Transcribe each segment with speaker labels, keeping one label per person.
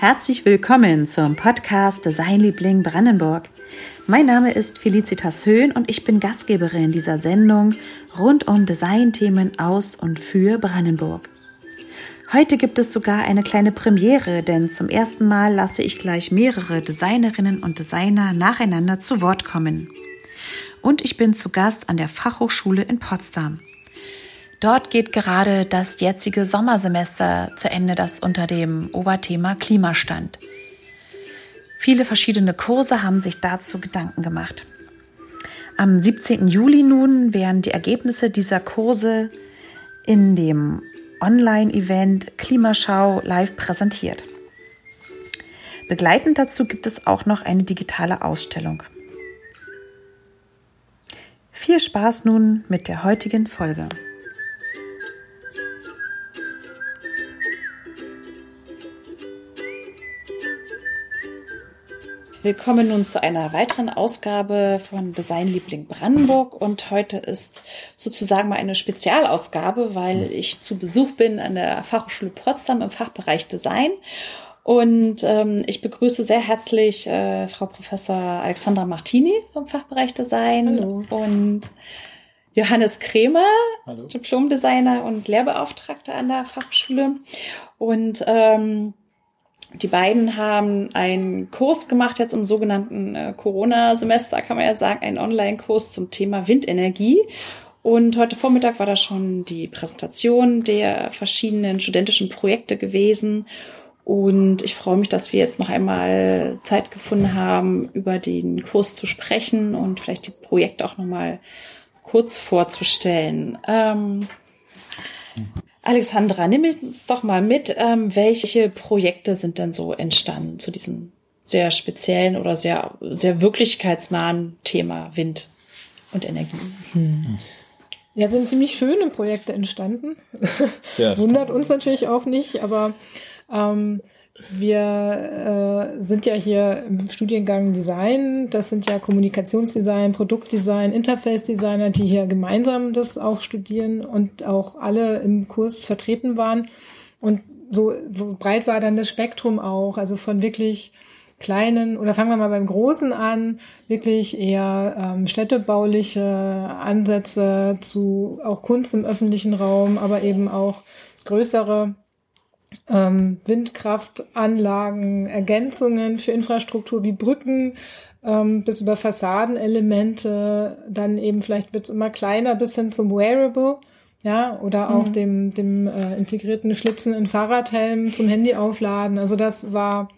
Speaker 1: Herzlich willkommen zum Podcast Designliebling Brandenburg. Mein Name ist Felicitas Höhn und ich bin Gastgeberin dieser Sendung rund um Designthemen aus und für Brandenburg. Heute gibt es sogar eine kleine Premiere, denn zum ersten Mal lasse ich gleich mehrere Designerinnen und Designer nacheinander zu Wort kommen. Und ich bin zu Gast an der Fachhochschule in Potsdam. Dort geht gerade das jetzige Sommersemester zu Ende, das unter dem Oberthema Klima stand. Viele verschiedene Kurse haben sich dazu Gedanken gemacht. Am 17. Juli nun werden die Ergebnisse dieser Kurse in dem Online-Event Klimaschau live präsentiert. Begleitend dazu gibt es auch noch eine digitale Ausstellung. Viel Spaß nun mit der heutigen Folge. Willkommen nun zu einer weiteren Ausgabe von Design Liebling Brandenburg und heute ist sozusagen mal eine Spezialausgabe, weil ich zu Besuch bin an der Fachhochschule Potsdam im Fachbereich Design und ähm, ich begrüße sehr herzlich äh, Frau Professor Alexandra Martini vom Fachbereich Design Hallo. und Johannes Kremer. Diplomdesigner und Lehrbeauftragter an der Fachschule und ähm, die beiden haben einen Kurs gemacht, jetzt im sogenannten äh, Corona-Semester, kann man ja sagen, einen Online-Kurs zum Thema Windenergie. Und heute Vormittag war da schon die Präsentation der verschiedenen studentischen Projekte gewesen. Und ich freue mich, dass wir jetzt noch einmal Zeit gefunden haben, über den Kurs zu sprechen und vielleicht die Projekte auch nochmal kurz vorzustellen. Ähm, Alexandra, nimm uns doch mal mit, ähm, welche Projekte sind denn so entstanden zu diesem sehr speziellen oder sehr, sehr wirklichkeitsnahen Thema Wind und Energie? Hm.
Speaker 2: Ja, sind ziemlich schöne Projekte entstanden. Ja, Wundert uns natürlich auch nicht, aber ähm, wir äh, sind ja hier im Studiengang Design. Das sind ja Kommunikationsdesign, Produktdesign, Interface-Designer, die hier gemeinsam das auch studieren und auch alle im Kurs vertreten waren. Und so, so breit war dann das Spektrum auch, also von wirklich kleinen oder fangen wir mal beim Großen an, wirklich eher ähm, städtebauliche Ansätze zu auch Kunst im öffentlichen Raum, aber eben auch größere ähm, Windkraftanlagen, Ergänzungen für Infrastruktur wie Brücken ähm, bis über Fassadenelemente, dann eben vielleicht wird's immer kleiner bis hin zum Wearable, ja, oder auch mhm. dem, dem äh, integrierten Schlitzen in Fahrradhelm zum Handy aufladen. Also das war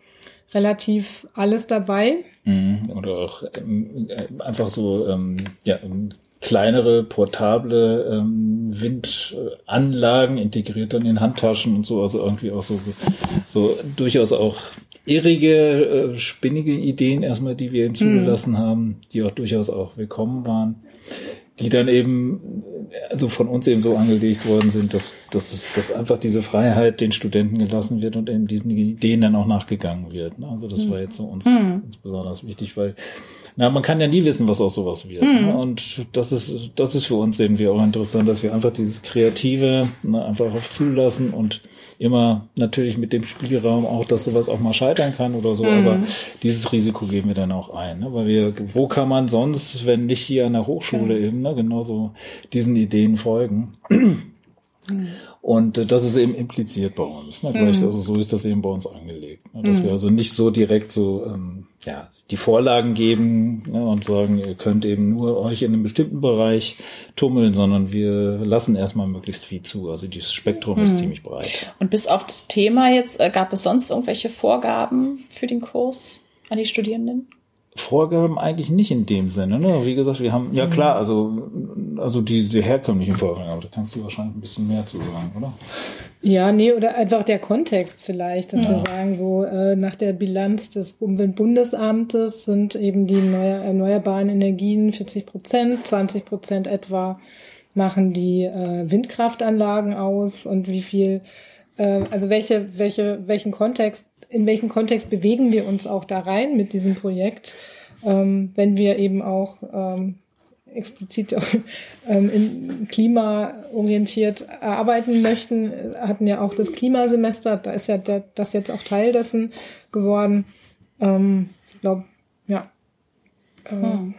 Speaker 2: relativ alles dabei.
Speaker 3: Mhm. Oder auch ähm, äh, einfach so ähm, ja, kleinere, portable ähm, Windanlagen integriert dann in Handtaschen und so, also irgendwie auch so, so durchaus auch irrige, äh, spinnige Ideen erstmal, die wir ihm zugelassen mhm. haben, die auch durchaus auch willkommen waren, die dann eben also von uns eben so angelegt worden sind, dass, dass, es, dass einfach diese Freiheit den Studenten gelassen wird und eben diesen Ideen dann auch nachgegangen wird. Also das mhm. war jetzt so uns, mhm. uns besonders wichtig, weil na, man kann ja nie wissen, was aus sowas wird. Mhm. Ne? Und das ist, das ist für uns irgendwie auch interessant, dass wir einfach dieses Kreative ne, einfach auch zulassen und immer natürlich mit dem Spielraum auch, dass sowas auch mal scheitern kann oder so, mhm. aber dieses Risiko geben wir dann auch ein, ne? weil wir, wo kann man sonst, wenn nicht hier an der Hochschule okay. eben, ne, genauso diesen Ideen folgen. Mhm. Und äh, das ist eben impliziert bei uns. Ne? Mhm. Also so ist das eben bei uns angelegt. Ne? Dass mhm. wir also nicht so direkt so ähm, ja, die Vorlagen geben ne? und sagen, ihr könnt eben nur euch in einem bestimmten Bereich tummeln, sondern wir lassen erstmal möglichst viel zu. Also dieses Spektrum mhm. ist ziemlich breit.
Speaker 1: Und bis auf das Thema jetzt, äh, gab es sonst irgendwelche Vorgaben für den Kurs an die Studierenden?
Speaker 3: Vorgaben eigentlich nicht in dem Sinne. Ne? Wie gesagt, wir haben, ja mhm. klar, also, also die, die herkömmlichen Vorgaben, aber da kannst du wahrscheinlich ein bisschen mehr zu sagen, oder?
Speaker 2: Ja, nee, oder einfach der Kontext vielleicht, dass ja. wir sagen, so äh, nach der Bilanz des Umweltbundesamtes sind eben die neue, erneuerbaren Energien 40 Prozent, 20 Prozent etwa machen die äh, Windkraftanlagen aus und wie viel, äh, also welche, welche, welchen Kontext in welchem Kontext bewegen wir uns auch da rein mit diesem Projekt, ähm, wenn wir eben auch ähm, explizit ähm, klimaorientiert arbeiten möchten, hatten ja auch das Klimasemester, da ist ja der, das jetzt auch Teil dessen geworden. Ähm, ich glaube, ja. Ähm, hm.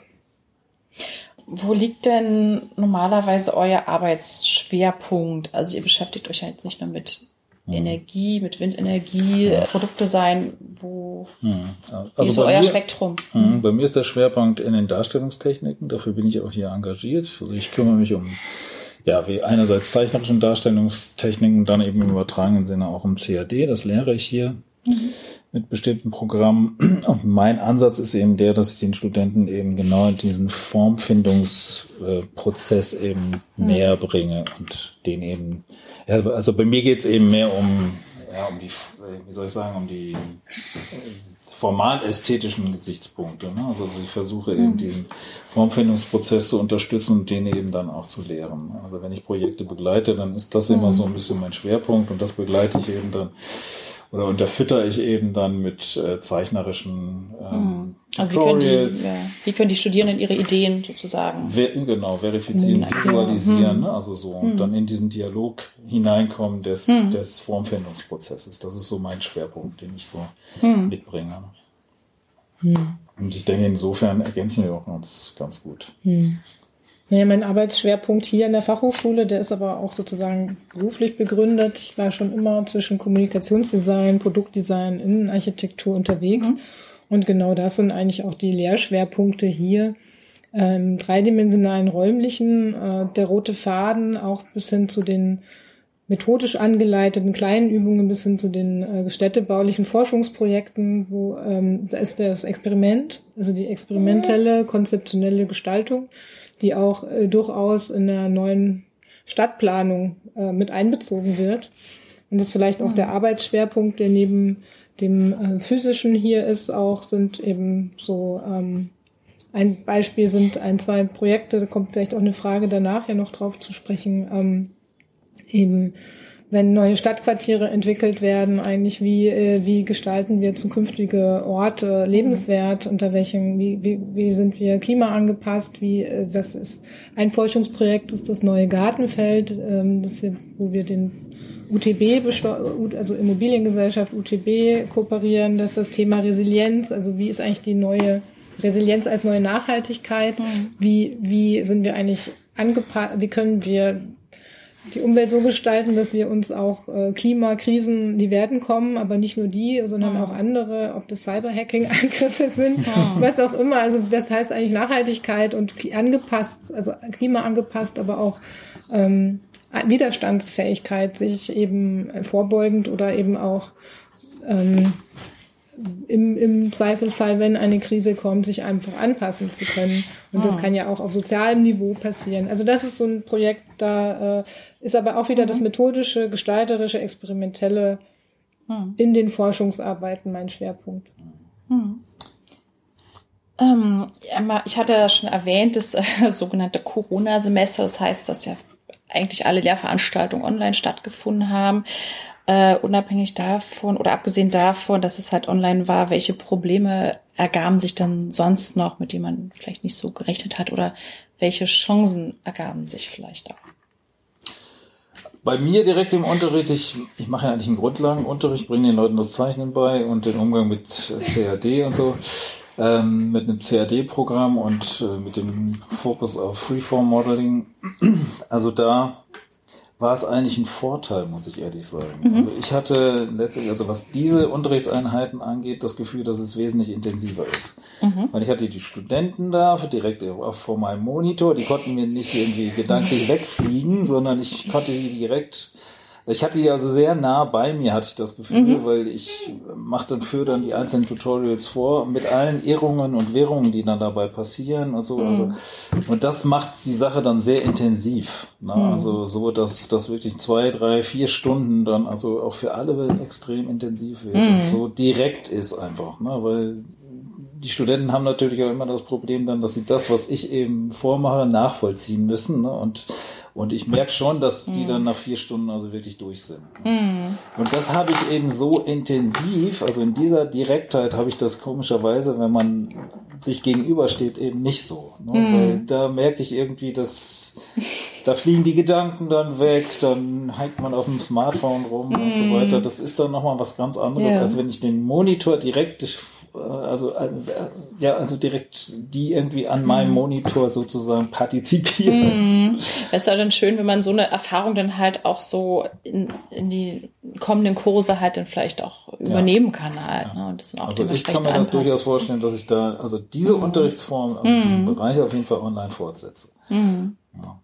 Speaker 1: Wo liegt denn normalerweise euer Arbeitsschwerpunkt? Also ihr beschäftigt euch ja jetzt nicht nur mit mhm. Energie, mit Windenergie, ja. Produktdesign, wo mhm. also wie ist so euer mir, Spektrum?
Speaker 3: Mhm. Bei mir ist der Schwerpunkt in den Darstellungstechniken, dafür bin ich auch hier engagiert. Also ich kümmere mich um ja, wie einerseits zeichnerischen Darstellungstechniken, dann eben im übertragenen Sinne auch um CAD, das lehre ich hier. Mit bestimmten Programmen. Und mein Ansatz ist eben der, dass ich den Studenten eben genau diesen Formfindungsprozess eben näher bringe und den eben, also bei mir geht es eben mehr um, ja, um die, wie soll ich sagen, um die formal-ästhetischen Gesichtspunkte. Ne? Also ich versuche eben diesen Formfindungsprozess zu unterstützen und den eben dann auch zu lehren. Also wenn ich Projekte begleite, dann ist das immer so ein bisschen mein Schwerpunkt und das begleite ich eben dann oder unterfütter ich eben dann mit äh, zeichnerischen ähm, mhm. also
Speaker 1: Tutorials. Wie können, die, ja, können die Studierenden ihre Ideen sozusagen
Speaker 3: Ver genau verifizieren, visualisieren, mhm. ne? also so und mhm. dann in diesen Dialog hineinkommen des, mhm. des Formfindungsprozesses. Das ist so mein Schwerpunkt, den ich so mhm. mitbringe. Mhm. Und ich denke, insofern ergänzen wir auch uns ganz gut.
Speaker 2: Naja, mein Arbeitsschwerpunkt hier in der Fachhochschule, der ist aber auch sozusagen beruflich begründet. Ich war schon immer zwischen Kommunikationsdesign, Produktdesign, Innenarchitektur unterwegs. Mhm. Und genau das sind eigentlich auch die Lehrschwerpunkte hier. Ähm, dreidimensionalen räumlichen, äh, der rote Faden auch bis hin zu den methodisch angeleiteten kleinen Übungen bis hin zu den äh, städtebaulichen Forschungsprojekten, wo ähm, da ist das Experiment, also die experimentelle, konzeptionelle Gestaltung die auch äh, durchaus in der neuen Stadtplanung äh, mit einbezogen wird. Und das vielleicht auch der mhm. Arbeitsschwerpunkt, der neben dem äh, physischen hier ist, auch sind eben so ähm, ein Beispiel sind ein, zwei Projekte, da kommt vielleicht auch eine Frage danach ja noch drauf zu sprechen, ähm, eben wenn neue Stadtquartiere entwickelt werden, eigentlich wie, äh, wie gestalten wir zukünftige Orte lebenswert, unter welchem, wie, wie, wie sind wir klimaangepasst, wie, äh, was ist ein Forschungsprojekt ist das neue Gartenfeld, ähm, das wir, wo wir den UTB, also Immobiliengesellschaft UTB kooperieren, das ist das Thema Resilienz, also wie ist eigentlich die neue Resilienz als neue Nachhaltigkeit, mhm. wie, wie sind wir eigentlich angepasst, wie können wir die Umwelt so gestalten, dass wir uns auch äh, Klimakrisen, die werden kommen, aber nicht nur die, sondern mhm. auch andere, ob das Cyberhacking-Angriffe sind, mhm. was auch immer. Also das heißt eigentlich Nachhaltigkeit und angepasst, also klimaangepasst, aber auch ähm, Widerstandsfähigkeit, sich eben vorbeugend oder eben auch ähm, im, im Zweifelsfall, wenn eine Krise kommt, sich einfach anpassen zu können. Und das ah. kann ja auch auf sozialem Niveau passieren. Also das ist so ein Projekt, da äh, ist aber auch wieder mhm. das methodische, gestalterische, experimentelle mhm. in den Forschungsarbeiten mein Schwerpunkt. Mhm.
Speaker 1: Ähm, ich hatte ja schon erwähnt, das äh, sogenannte Corona-Semester, das heißt, dass ja eigentlich alle Lehrveranstaltungen online stattgefunden haben. Äh, unabhängig davon oder abgesehen davon, dass es halt online war, welche Probleme ergaben sich dann sonst noch, mit denen man vielleicht nicht so gerechnet hat oder welche Chancen ergaben sich vielleicht auch?
Speaker 3: Bei mir direkt im Unterricht, ich, ich mache ja eigentlich einen Grundlagenunterricht, bringe den Leuten das Zeichnen bei und den Umgang mit CAD und so, ähm, mit einem CAD-Programm und äh, mit dem Fokus auf Freeform Modeling. Also da war es eigentlich ein Vorteil, muss ich ehrlich sagen. Mhm. Also ich hatte letztlich, also was diese Unterrichtseinheiten angeht, das Gefühl, dass es wesentlich intensiver ist. Mhm. Weil ich hatte die Studenten da direkt vor meinem Monitor, die konnten mir nicht irgendwie gedanklich wegfliegen, sondern ich konnte die direkt ich hatte die also sehr nah bei mir, hatte ich das Gefühl, mhm. weil ich mache dann für dann die einzelnen Tutorials vor mit allen Irrungen und Wirrungen, die dann dabei passieren und so. Mhm. Also, und das macht die Sache dann sehr intensiv. Ne? Mhm. Also so, dass das wirklich zwei, drei, vier Stunden dann also auch für alle extrem intensiv wird und mhm. so direkt ist einfach, ne? weil die Studenten haben natürlich auch immer das Problem dann, dass sie das, was ich eben vormache, nachvollziehen müssen. Ne? Und Und ich merke schon, dass die dann nach vier Stunden also wirklich durch sind. Mhm. Und das habe ich eben so intensiv, also in dieser Direktheit habe ich das komischerweise, wenn man sich gegenübersteht, eben nicht so. Ne? Mhm. Weil da merke ich irgendwie, dass da fliegen die Gedanken dann weg, dann hängt man auf dem Smartphone rum und so mhm. weiter. Das ist dann nochmal was ganz anderes, yeah. als wenn ich den Monitor direkt also äh, ja, also direkt die irgendwie an meinem mhm. Monitor sozusagen partizipieren.
Speaker 1: Mm. Es ist ja dann schön, wenn man so eine Erfahrung dann halt auch so in, in die kommenden Kurse halt dann vielleicht auch übernehmen kann halt. Ja. Ne? Und
Speaker 3: das auch also ich kann mir das durchaus vorstellen, dass ich da also diese mm. Unterrichtsform, also mm. diesen Bereich auf jeden Fall online fortsetze. Ja.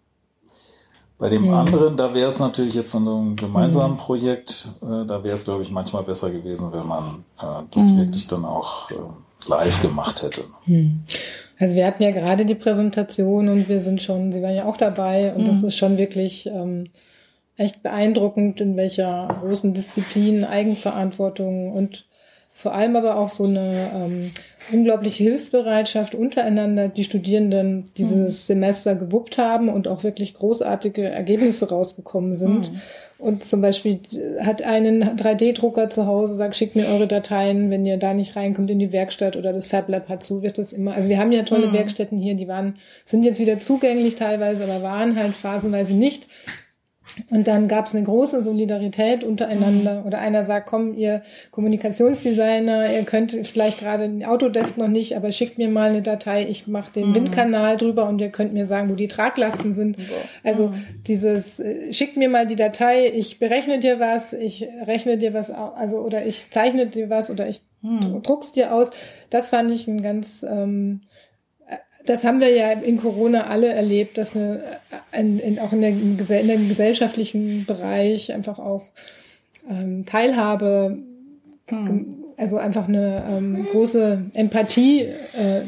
Speaker 3: Bei dem mhm. anderen, da wäre es natürlich jetzt so einem gemeinsamen mhm. Projekt, äh, da wäre es, glaube ich, manchmal besser gewesen, wenn man äh, das mhm. wirklich dann auch äh, live gemacht hätte.
Speaker 2: Mhm. Also wir hatten ja gerade die Präsentation und wir sind schon, Sie waren ja auch dabei und das mhm. ist schon wirklich ähm, echt beeindruckend, in welcher großen Disziplin, Eigenverantwortung und vor allem aber auch so eine ähm, unglaubliche Hilfsbereitschaft untereinander, die Studierenden dieses mhm. Semester gewuppt haben und auch wirklich großartige Ergebnisse rausgekommen sind. Mhm. Und zum Beispiel hat einen 3D-Drucker zu Hause, sagt, schickt mir eure Dateien, wenn ihr da nicht reinkommt in die Werkstatt oder das Fab Lab hat zu, wird das immer. Also wir haben ja tolle mhm. Werkstätten hier, die waren, sind jetzt wieder zugänglich teilweise, aber waren halt phasenweise nicht. Und dann gab es eine große Solidarität untereinander. Oder einer sagt, komm, ihr Kommunikationsdesigner, ihr könnt vielleicht gerade den Autodesk noch nicht, aber schickt mir mal eine Datei, ich mache den mhm. Windkanal drüber und ihr könnt mir sagen, wo die Traglasten sind. Also mhm. dieses, äh, schickt mir mal die Datei, ich berechne dir was, ich rechne dir was, also oder ich zeichne dir was oder ich mhm. druck's dir aus. Das fand ich ein ganz ähm, das haben wir ja in Corona alle erlebt, dass eine, in, in, auch in, der, in dem gesellschaftlichen Bereich einfach auch ähm, Teilhabe, hm. also einfach eine ähm, große Empathie äh,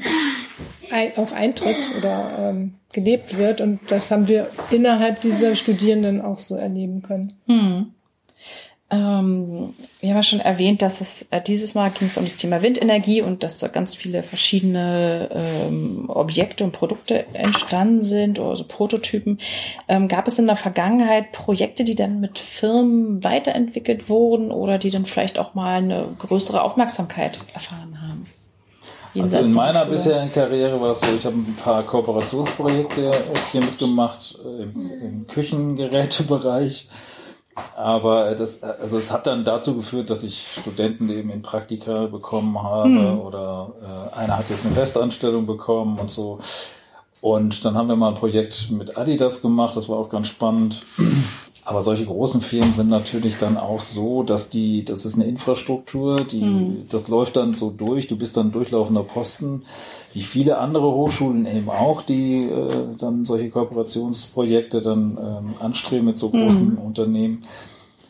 Speaker 2: ein, auch eintritt oder ähm, gelebt wird. Und das haben wir innerhalb dieser Studierenden auch so erleben können. Hm.
Speaker 1: Ähm, wir haben ja schon erwähnt, dass es äh, dieses Mal ging es um das Thema Windenergie und dass da ganz viele verschiedene ähm, Objekte und Produkte entstanden sind, also Prototypen. Ähm, gab es in der Vergangenheit Projekte, die dann mit Firmen weiterentwickelt wurden oder die dann vielleicht auch mal eine größere Aufmerksamkeit erfahren haben?
Speaker 3: Also in meiner bisherigen Karriere war es so, ich habe ein paar Kooperationsprojekte jetzt hier mitgemacht äh, im, im Küchengerätebereich aber das, also es hat dann dazu geführt, dass ich Studenten eben in Praktika bekommen habe mhm. oder äh, einer hat jetzt eine Festanstellung bekommen und so. Und dann haben wir mal ein Projekt mit Adidas gemacht, das war auch ganz spannend. Aber solche großen Firmen sind natürlich dann auch so, dass die, das ist eine Infrastruktur, die, mhm. das läuft dann so durch, du bist dann durchlaufender Posten wie viele andere Hochschulen eben auch, die äh, dann solche Kooperationsprojekte dann ähm, anstreben mit so großen mhm. Unternehmen.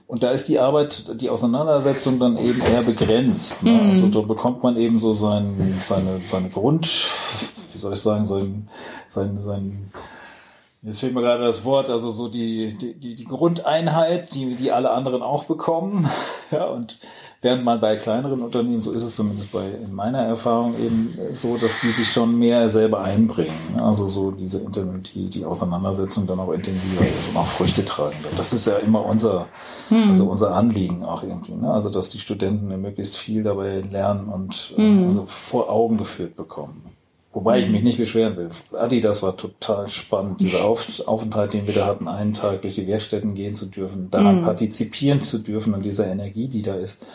Speaker 3: Und da ist die Arbeit, die Auseinandersetzung dann eben eher begrenzt. Ne? Mhm. Also da bekommt man eben so sein, seine, seine Grund, wie soll ich sagen, sein, sein, sein Jetzt fehlt mir gerade das Wort, also so die, die, die, Grundeinheit, die, die alle anderen auch bekommen. Ja, und Während man bei kleineren Unternehmen, so ist es zumindest bei in meiner Erfahrung eben so, dass die sich schon mehr selber einbringen. Also so diese die, die Auseinandersetzung dann auch intensiver ist und auch Früchte tragen wird. Das ist ja immer unser, hm. also unser Anliegen auch irgendwie. Ne? Also dass die Studenten möglichst viel dabei lernen und äh, hm. also vor Augen geführt bekommen. Wobei ich mich nicht beschweren will. Adi, das war total spannend, dieser Auf Aufenthalt, den wir da hatten, einen Tag durch die Werkstätten gehen zu dürfen, daran mm. partizipieren zu dürfen und dieser Energie, die da ist.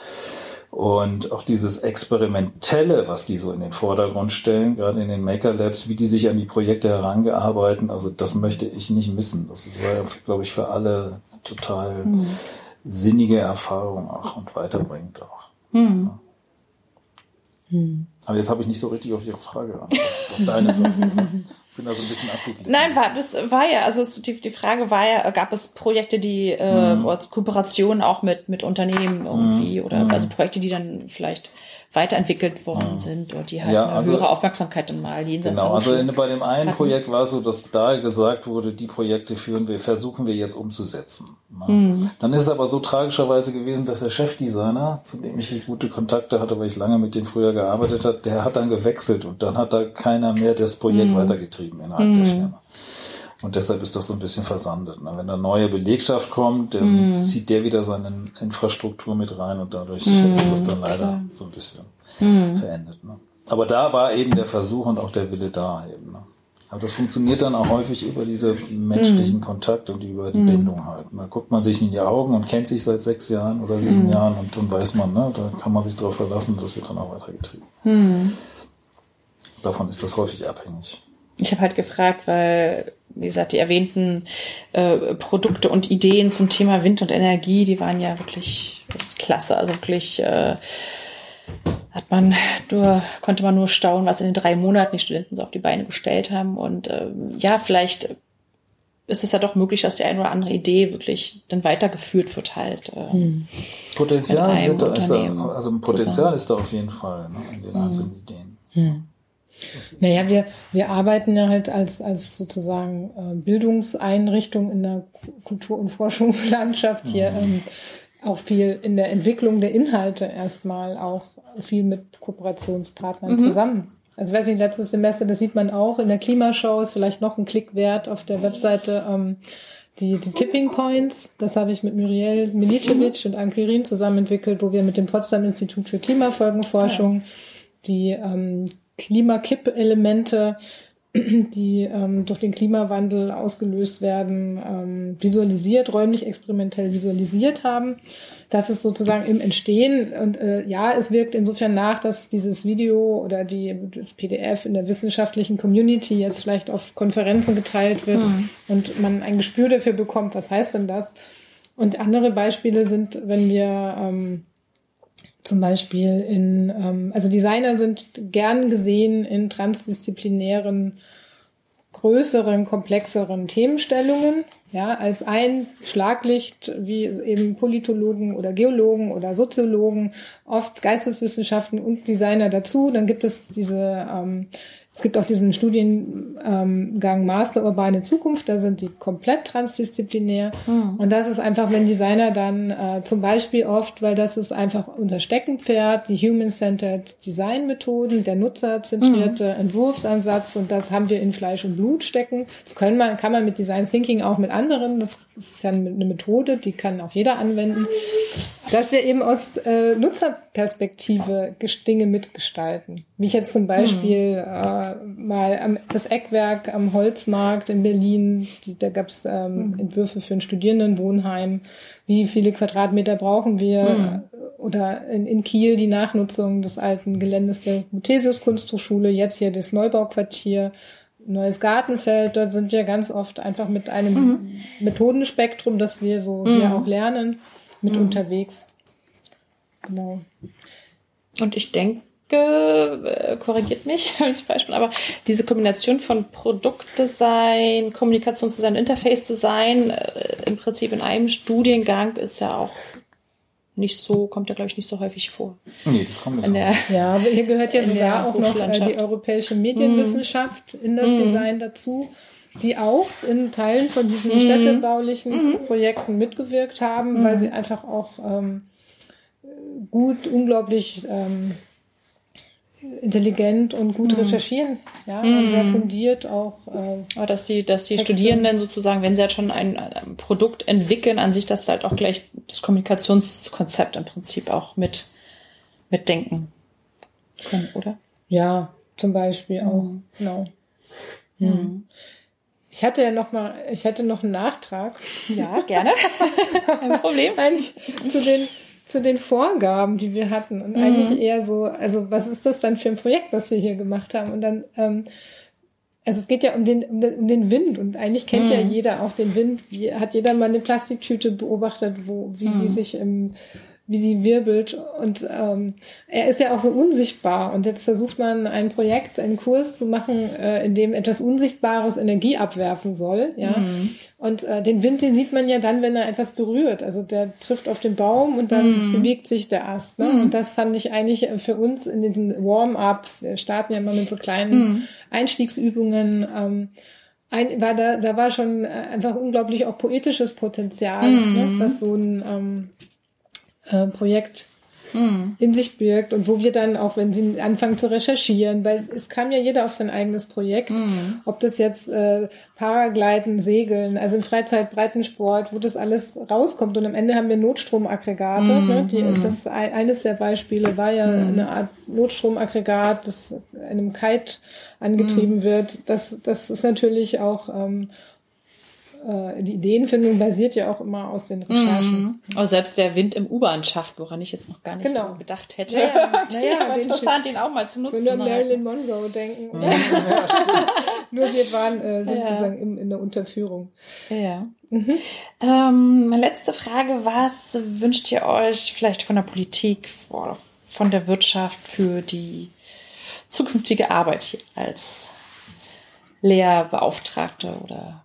Speaker 3: Und auch dieses Experimentelle, was die so in den Vordergrund stellen, gerade in den Maker Labs, wie die sich an die Projekte herangearbeiten, also das möchte ich nicht missen. Das war, glaube ich, für alle total mm. sinnige Erfahrung auch und weiterbringend auch. Mm. Ja. Hm. Aber jetzt habe ich nicht so richtig auf Ihre Frage auf deine Frage. Ich bin da so ein bisschen abgeglichen.
Speaker 1: Nein, war, das war ja, also die, die Frage war ja, gab es Projekte, die äh, mhm. Kooperationen auch mit, mit Unternehmen irgendwie mhm. oder also Projekte, die dann vielleicht weiterentwickelt worden mhm. sind und die halt ja, eine also, höhere Aufmerksamkeit dann mal
Speaker 3: jenseits Genau, also in, bei dem einen hatten. Projekt war es so, dass da gesagt wurde, die Projekte führen wir, versuchen wir jetzt umzusetzen. Mhm. Dann ist es aber so tragischerweise gewesen, dass der Chefdesigner, zu dem ich gute Kontakte hatte, weil ich lange mit dem früher gearbeitet habe, der hat dann gewechselt und dann hat da keiner mehr das Projekt mhm. weitergetrieben innerhalb der mhm. Firma. Und deshalb ist das so ein bisschen versandet. Ne? Wenn da neue Belegschaft kommt, dann mm. zieht der wieder seine Infrastruktur mit rein und dadurch mm, ist das dann leider klar. so ein bisschen mm. verendet. Ne? Aber da war eben der Versuch und auch der Wille da eben. Ne? Aber das funktioniert dann auch häufig über diese menschlichen mm. Kontakte und über die. Bindung halt. Da guckt man sich in die Augen und kennt sich seit sechs Jahren oder sieben mm. Jahren und dann weiß man, ne, da kann man sich darauf verlassen, das wird dann auch weitergetrieben. Davon ist das häufig abhängig.
Speaker 1: Ich habe halt gefragt, weil, wie gesagt, die erwähnten äh, Produkte und Ideen zum Thema Wind und Energie, die waren ja wirklich echt klasse. Also wirklich äh, hat man nur, konnte man nur staunen, was in den drei Monaten die Studenten so auf die Beine gestellt haben. Und äh, ja, vielleicht ist es ja doch möglich, dass die eine oder andere Idee wirklich dann weitergeführt wird halt. Äh, hm.
Speaker 3: Potenzial ist da, ist da, also ein Potenzial zusammen. ist da auf jeden Fall ne, in den hm. einzelnen Ideen. Hm.
Speaker 2: Naja, wir, wir arbeiten ja halt als, als sozusagen äh, Bildungseinrichtung in der Kultur- und Forschungslandschaft hier mhm. ähm, auch viel in der Entwicklung der Inhalte erstmal auch viel mit Kooperationspartnern mhm. zusammen. Also weiß nicht, letztes Semester, das sieht man auch in der Klimashow, ist vielleicht noch ein Klick wert auf der Webseite. Ähm, die, die Tipping Points, das habe ich mit Muriel Milicevic und Ankirin zusammen entwickelt, wo wir mit dem Potsdam Institut für Klimafolgenforschung die ähm, Klimakipp-Elemente die ähm, durch den Klimawandel ausgelöst werden, ähm, visualisiert, räumlich experimentell visualisiert haben. Das ist sozusagen im Entstehen und äh, ja, es wirkt insofern nach, dass dieses Video oder die, das PDF in der wissenschaftlichen Community jetzt vielleicht auf Konferenzen geteilt wird mhm. und man ein Gespür dafür bekommt, was heißt denn das? Und andere Beispiele sind, wenn wir ähm, zum Beispiel in, ähm, also Designer sind gern gesehen in transdisziplinären, größeren, komplexeren Themenstellungen, ja, als ein Schlaglicht, wie eben Politologen oder Geologen oder Soziologen, oft Geisteswissenschaften und Designer dazu. Dann gibt es diese ähm, es gibt auch diesen Studiengang Master Urbane Zukunft, da sind die komplett transdisziplinär. Mhm. Und das ist einfach, wenn Designer dann äh, zum Beispiel oft, weil das ist einfach unser Steckenpferd, die Human-Centered Design-Methoden, der nutzerzentrierte mhm. Entwurfsansatz und das haben wir in Fleisch und Blut stecken. Das können man, kann man mit Design Thinking auch mit anderen. Das ist ja eine Methode, die kann auch jeder anwenden. Dass wir eben aus äh, Nutzerperspektive Dinge mitgestalten. Wie ich jetzt zum Beispiel mhm. äh, mal am, das Eckwerk am Holzmarkt in Berlin, da gab es ähm, mhm. Entwürfe für ein Studierendenwohnheim. Wie viele Quadratmeter brauchen wir? Mhm. Oder in, in Kiel die Nachnutzung des alten Geländes der Muthesius Kunsthochschule, jetzt hier das Neubauquartier neues Gartenfeld. Dort sind wir ganz oft einfach mit einem mhm. Methodenspektrum, das wir so mhm. hier auch lernen, mit mhm. unterwegs. Genau.
Speaker 1: Und ich denke, äh, korrigiert mich, wenn ich falsch bin, aber diese Kombination von Produktdesign, Kommunikationsdesign, Interface-Design äh, im Prinzip in einem Studiengang ist ja auch nicht so, kommt ja, glaube ich, nicht so häufig vor.
Speaker 3: Nee, das kommt nicht so.
Speaker 2: Ja, aber hier gehört ja sogar auch noch äh, die europäische Medienwissenschaft mm. in das mm. Design dazu, die auch in Teilen von diesen mm. städtebaulichen mhm. Projekten mitgewirkt haben, weil mhm. sie einfach auch ähm, gut, unglaublich ähm, intelligent und gut mhm. recherchieren, ja, mhm. und sehr fundiert auch.
Speaker 1: Äh, dass die, dass die Studierenden sozusagen, wenn sie halt schon ein, ein, Produkt entwickeln, an sich, dass halt auch gleich das Kommunikationskonzept im Prinzip auch mit mitdenken können, oder?
Speaker 2: Ja, zum Beispiel mhm. auch, genau. Mhm. mhm. Ich hatte ja noch mal, ich hätte noch einen Nachtrag.
Speaker 1: Ja, gerne. Kein Problem.
Speaker 2: Eigentlich zu den zu den Vorgaben, die wir hatten und mhm. eigentlich eher so, also was ist das dann für ein Projekt, was wir hier gemacht haben? Und dann, ähm, also es geht ja um den, um den, um den Wind und eigentlich kennt mhm. ja jeder auch den Wind. Wie, hat jeder mal eine Plastiktüte beobachtet, wo wie mhm. die sich im wie sie wirbelt. Und ähm, er ist ja auch so unsichtbar. Und jetzt versucht man ein Projekt, einen Kurs zu machen, äh, in dem etwas Unsichtbares Energie abwerfen soll. Ja. Mhm. Und äh, den Wind, den sieht man ja dann, wenn er etwas berührt. Also der trifft auf den Baum und dann mhm. bewegt sich der Ast. Ne? Mhm. Und das fand ich eigentlich für uns in diesen Warm-ups. Wir starten ja immer mit so kleinen mhm. Einstiegsübungen. Ähm, ein, war da, da war schon äh, einfach unglaublich auch poetisches Potenzial, ne? Mhm. was so ein ähm, äh, Projekt mhm. in sich birgt und wo wir dann auch, wenn sie anfangen zu recherchieren, weil es kam ja jeder auf sein eigenes Projekt, mhm. ob das jetzt äh, Paragliden, Segeln, also im Freizeitbreitensport, wo das alles rauskommt und am Ende haben wir Notstromaggregate. Mhm. Ne? Die, mhm. das eines der Beispiele war ja mhm. eine Art Notstromaggregat, das einem Kite angetrieben mhm. wird. Das, das ist natürlich auch ähm, äh, die Ideenfindung basiert ja auch immer aus den Recherchen. Mhm.
Speaker 1: Also selbst der Wind im U-Bahn-Schacht, woran ich jetzt noch gar nicht genau. so gedacht hätte. Naja, naja interessant, den auch mal zu nutzen.
Speaker 2: So nur Marilyn Monroe denken. Ja. ja, nur wir waren äh, sind ja. sozusagen in, in der Unterführung.
Speaker 1: Ja. Mhm. Ähm, meine letzte Frage, was wünscht ihr euch vielleicht von der Politik, von der Wirtschaft für die zukünftige Arbeit hier als Lehrbeauftragte oder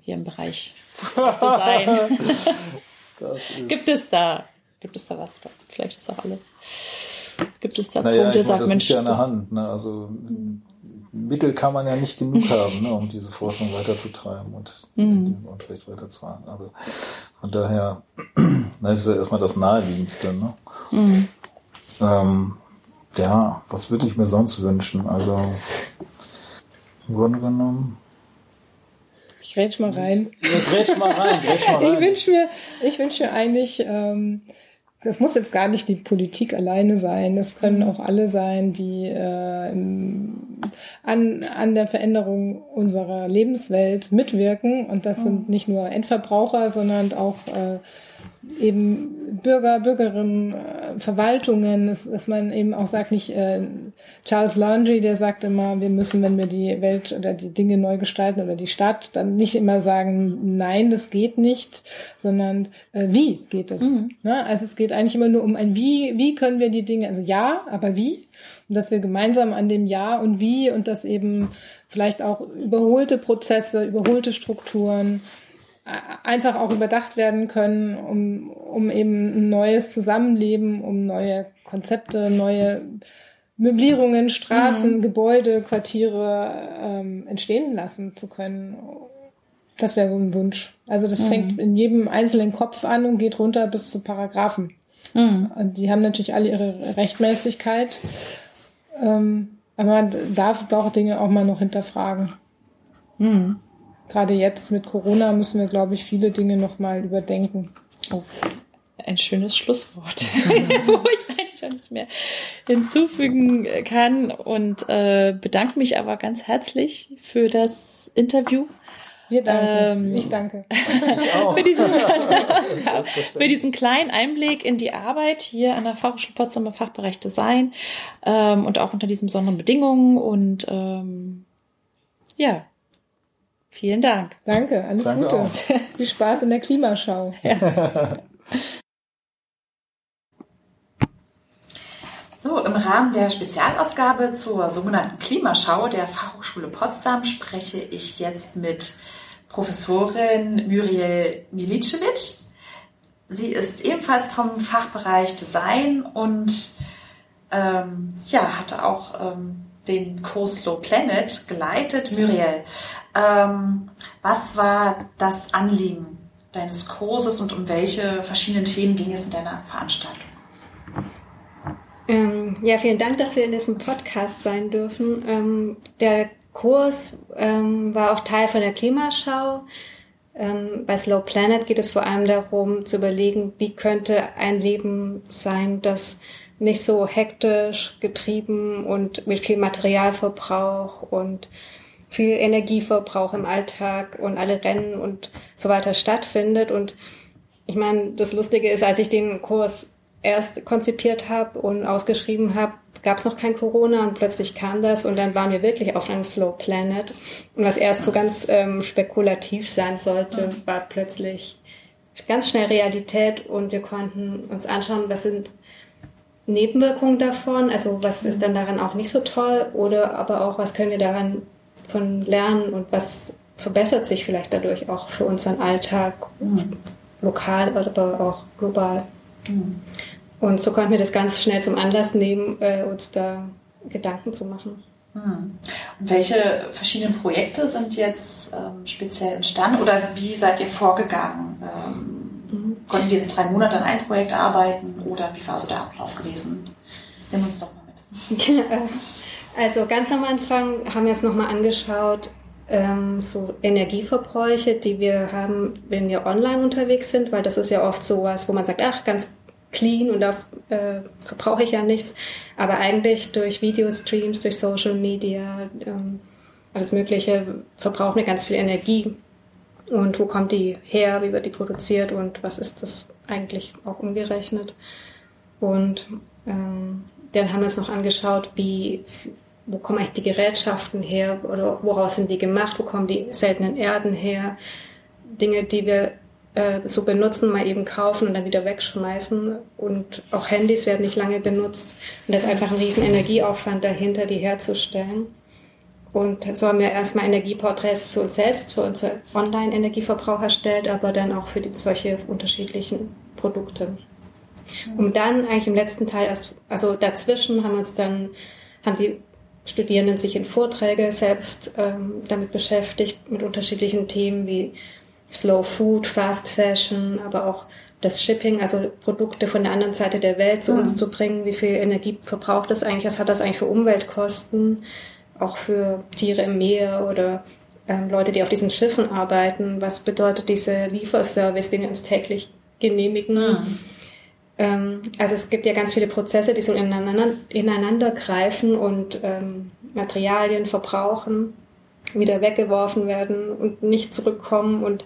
Speaker 1: hier im Bereich Design. gibt es da, gibt es da was? Vielleicht ist auch alles. Gibt es da
Speaker 3: naja, Punkte, sagt das Mensch. Ja an der Hand, ne? Also Mittel kann man ja nicht genug haben, ne, um diese Forschung weiterzutreiben und mhm. den Unterricht weiterzufahren. Also von daher, das ist ja erstmal das Naheliegendste. Ne? Mhm. Ähm, ja, was würde ich mir sonst wünschen? Also im Grunde genommen
Speaker 2: grätsch mal rein.
Speaker 3: Ja, grätsch mal rein, grätsch mal
Speaker 2: rein. Ich wünsche mir, ich wünsche mir eigentlich, ähm, das muss jetzt gar nicht die Politik alleine sein. Das können auch alle sein, die äh, an, an der Veränderung unserer Lebenswelt mitwirken. Und das sind nicht nur Endverbraucher, sondern auch äh, eben Bürger, Bürgerinnen, Verwaltungen, dass, dass man eben auch sagt, nicht äh, Charles Landry, der sagt immer, wir müssen, wenn wir die Welt oder die Dinge neu gestalten oder die Stadt, dann nicht immer sagen, nein, das geht nicht, sondern äh, wie geht es? Mhm. Ne? Also es geht eigentlich immer nur um ein Wie, wie können wir die Dinge, also ja, aber wie? Und dass wir gemeinsam an dem Ja und Wie und das eben vielleicht auch überholte Prozesse, überholte Strukturen, einfach auch überdacht werden können, um, um eben ein neues Zusammenleben, um neue Konzepte, neue Möblierungen, Straßen, mhm. Gebäude, Quartiere ähm, entstehen lassen zu können. Das wäre so ein Wunsch. Also das mhm. fängt in jedem einzelnen Kopf an und geht runter bis zu Paragraphen. Mhm. Und die haben natürlich alle ihre Rechtmäßigkeit. Ähm, aber man darf doch Dinge auch mal noch hinterfragen. Gerade jetzt mit Corona müssen wir, glaube ich, viele Dinge nochmal überdenken.
Speaker 1: Oh, ein schönes Schlusswort, wo ich eigentlich nichts mehr hinzufügen kann und äh, bedanke mich aber ganz herzlich für das Interview.
Speaker 2: Wir danken. Ähm, ich danke.
Speaker 1: für, dieses, für diesen kleinen Einblick in die Arbeit hier an der Fachhochschule Potsdam im Fachbereich Design ähm, und auch unter diesen besonderen Bedingungen. Und ähm, ja, Vielen Dank.
Speaker 2: Danke, alles Danke Gute. Auch. Viel Spaß in der Klimaschau. Ja.
Speaker 1: So, im Rahmen der Spezialausgabe zur sogenannten Klimaschau der Fachhochschule Potsdam spreche ich jetzt mit Professorin Muriel Milicevic. Sie ist ebenfalls vom Fachbereich Design und ähm, ja, hatte auch ähm, den Kurs Slow Planet geleitet. Muriel, ähm, was war das Anliegen deines Kurses und um welche verschiedenen Themen ging es in deiner Veranstaltung?
Speaker 4: Ähm, ja, vielen Dank, dass wir in diesem Podcast sein dürfen. Ähm, der Kurs ähm, war auch Teil von der Klimaschau. Ähm, bei Slow Planet geht es vor allem darum zu überlegen, wie könnte ein Leben sein, das nicht so hektisch getrieben und mit viel Materialverbrauch und viel Energieverbrauch im Alltag und alle Rennen und so weiter stattfindet. Und ich meine, das Lustige ist, als ich den Kurs erst konzipiert habe und ausgeschrieben habe, gab es noch kein Corona und plötzlich kam das und dann waren wir wirklich auf einem Slow Planet. Und was erst so ganz ähm, spekulativ sein sollte, war plötzlich ganz schnell Realität und wir konnten uns anschauen, was sind Nebenwirkungen davon, also was ist dann daran auch nicht so toll oder aber auch, was können wir daran von lernen und was verbessert sich vielleicht dadurch auch für unseren Alltag, mhm. lokal, aber auch global. Mhm. Und so konnten wir das ganz schnell zum Anlass nehmen, äh, uns da Gedanken zu machen.
Speaker 1: Mhm. Und welche verschiedenen Projekte sind jetzt ähm, speziell entstanden oder wie seid ihr vorgegangen? Ähm, konnten die jetzt drei Monate an ein Projekt arbeiten oder wie war so der Ablauf gewesen? Nimm uns doch mal mit.
Speaker 4: Also ganz am Anfang haben wir uns nochmal angeschaut, ähm, so Energieverbräuche, die wir haben, wenn wir online unterwegs sind, weil das ist ja oft so was, wo man sagt, ach, ganz clean und da äh, verbrauche ich ja nichts. Aber eigentlich durch Videostreams, durch Social Media, ähm, alles Mögliche verbrauchen wir ganz viel Energie. Und wo kommt die her? Wie wird die produziert? Und was ist das eigentlich auch umgerechnet? Und ähm, dann haben wir uns noch angeschaut, wie wo kommen eigentlich die Gerätschaften her oder woraus sind die gemacht, wo kommen die seltenen Erden her, Dinge, die wir äh, so benutzen, mal eben kaufen und dann wieder wegschmeißen und auch Handys werden nicht lange benutzt und da ist einfach ein riesen Energieaufwand dahinter, die herzustellen. Und so haben wir erstmal Energieporträts für uns selbst, für unsere Online-Energieverbrauch erstellt, aber dann auch für die, solche unterschiedlichen Produkte. Und dann eigentlich im letzten Teil, also dazwischen haben wir uns dann, haben die Studierenden sich in Vorträge selbst ähm, damit beschäftigt, mit unterschiedlichen Themen wie Slow Food, Fast Fashion, aber auch das Shipping, also Produkte von der anderen Seite der Welt zu mhm. uns zu bringen. Wie viel Energie verbraucht das eigentlich? Was hat das eigentlich für Umweltkosten? Auch für Tiere im Meer oder ähm, Leute, die auf diesen Schiffen arbeiten. Was bedeutet dieser Lieferservice, den wir uns täglich genehmigen? Mhm. Ähm, also es gibt ja ganz viele Prozesse, die so ineinander, ineinander greifen und ähm, Materialien verbrauchen, wieder weggeworfen werden und nicht zurückkommen. Und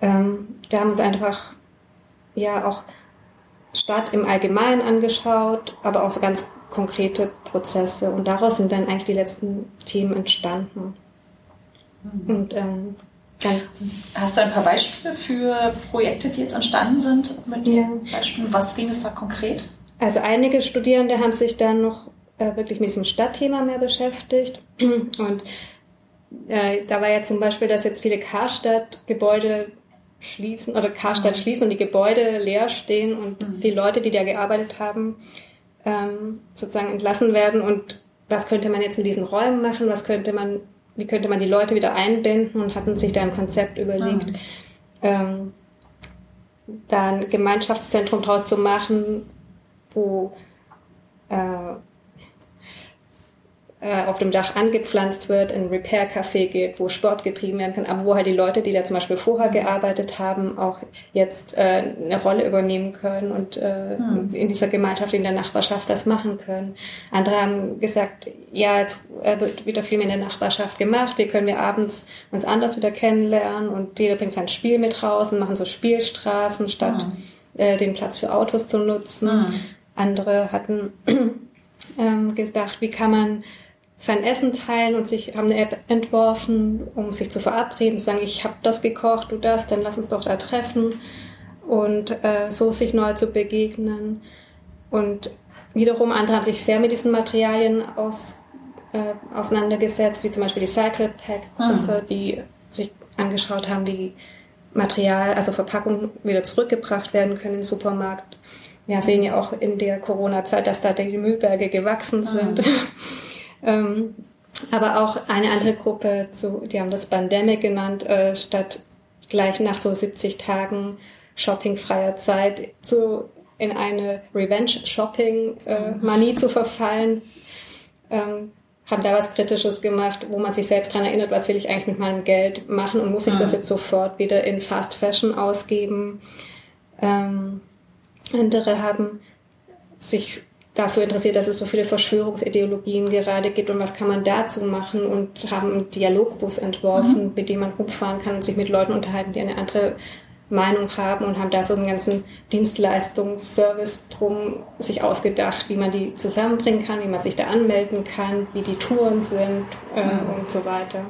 Speaker 4: ähm, da haben wir uns einfach ja auch Stadt im Allgemeinen angeschaut, aber auch so ganz konkrete Prozesse. Und daraus sind dann eigentlich die letzten Themen entstanden.
Speaker 1: Mhm. Und ähm, Hast du ein paar Beispiele für Projekte, die jetzt entstanden sind mit den Beispielen? Was ging es da konkret?
Speaker 4: Also einige Studierende haben sich dann noch äh, wirklich mit diesem Stadtthema mehr beschäftigt. Und äh, da war ja zum Beispiel, dass jetzt viele Karstadt-Gebäude schließen oder Karstadt mhm. schließen und die Gebäude leer stehen und mhm. die Leute, die da gearbeitet haben, ähm, sozusagen entlassen werden. Und was könnte man jetzt mit diesen Räumen machen? Was könnte man wie könnte man die Leute wieder einbinden und hatten sich da ein Konzept überlegt, ah. ähm, da ein Gemeinschaftszentrum draus zu machen, wo äh, äh, auf dem Dach angepflanzt wird, ein Repair-Café gibt, wo Sport getrieben werden kann, aber wo halt die Leute, die da zum Beispiel vorher gearbeitet haben, auch jetzt äh, eine Rolle übernehmen können und äh, hm. in dieser Gemeinschaft, in der Nachbarschaft das machen können. Andere haben gesagt, ja, jetzt äh, wird wieder viel mehr in der Nachbarschaft gemacht, wir können wir abends uns anders wieder kennenlernen und jeder bringt sein Spiel mit raus und machen so Spielstraßen, statt hm. äh, den Platz für Autos zu nutzen. Hm. Andere hatten ähm, gedacht, wie kann man sein Essen teilen und sich haben eine App entworfen, um sich zu verabreden, zu sagen, ich habe das gekocht, du das, dann lass uns doch da treffen und äh, so sich neu zu begegnen. Und wiederum andere haben sich sehr mit diesen Materialien aus, äh, auseinandergesetzt, wie zum Beispiel die Cycle Pack Gruppe, mhm. die sich angeschaut haben, wie Material, also Verpackungen wieder zurückgebracht werden können im Supermarkt. Wir sehen ja auch in der Corona-Zeit, dass da die Müllberge gewachsen sind. Mhm. Ähm, aber auch eine andere Gruppe, so, die haben das Pandemic genannt, äh, statt gleich nach so 70 Tagen shoppingfreier Zeit zu, in eine Revenge-Shopping-Manie äh, zu verfallen, ähm, haben da was Kritisches gemacht, wo man sich selbst dran erinnert, was will ich eigentlich mit meinem Geld machen und muss ich das jetzt sofort wieder in Fast Fashion ausgeben. Ähm, andere haben sich dafür interessiert, dass es so viele Verschwörungsideologien gerade gibt und was kann man dazu machen und haben einen Dialogbus entworfen, mhm. mit dem man rumfahren kann und sich mit Leuten unterhalten, die eine andere Meinung haben und haben da so einen ganzen Dienstleistungsservice drum sich ausgedacht, wie man die zusammenbringen kann, wie man sich da anmelden kann, wie die Touren sind äh, mhm. und so weiter.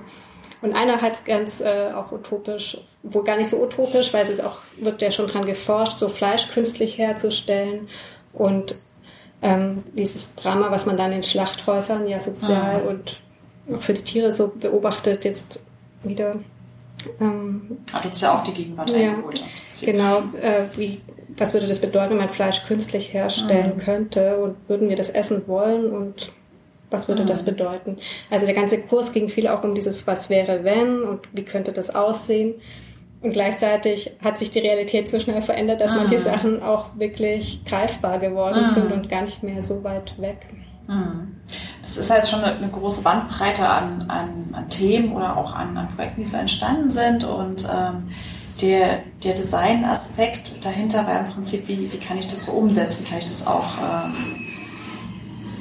Speaker 4: Und einer hat ganz äh, auch utopisch, wohl gar nicht so utopisch, weil es ist auch, wird ja schon dran geforscht, so Fleisch künstlich herzustellen und ähm, dieses Drama, was man dann in Schlachthäusern ja sozial mhm. und auch für die Tiere so beobachtet, jetzt wieder.
Speaker 1: Ähm, Hat uns ja auch die Gegenwart ja, eingeholt.
Speaker 4: Genau, äh, wie, was würde das bedeuten, wenn man Fleisch künstlich herstellen mhm. könnte und würden wir das essen wollen und was würde mhm. das bedeuten? Also der ganze Kurs ging viel auch um dieses Was wäre wenn und wie könnte das aussehen. Und gleichzeitig hat sich die Realität so schnell verändert, dass manche Sachen auch wirklich greifbar geworden sind und gar nicht mehr so weit weg.
Speaker 1: Das ist halt schon eine, große Bandbreite an, an, an Themen oder auch an, an, Projekten, die so entstanden sind. Und ähm, der, der Design-Aspekt dahinter war im Prinzip, wie, wie kann ich das so umsetzen, wie kann ich das auch ähm,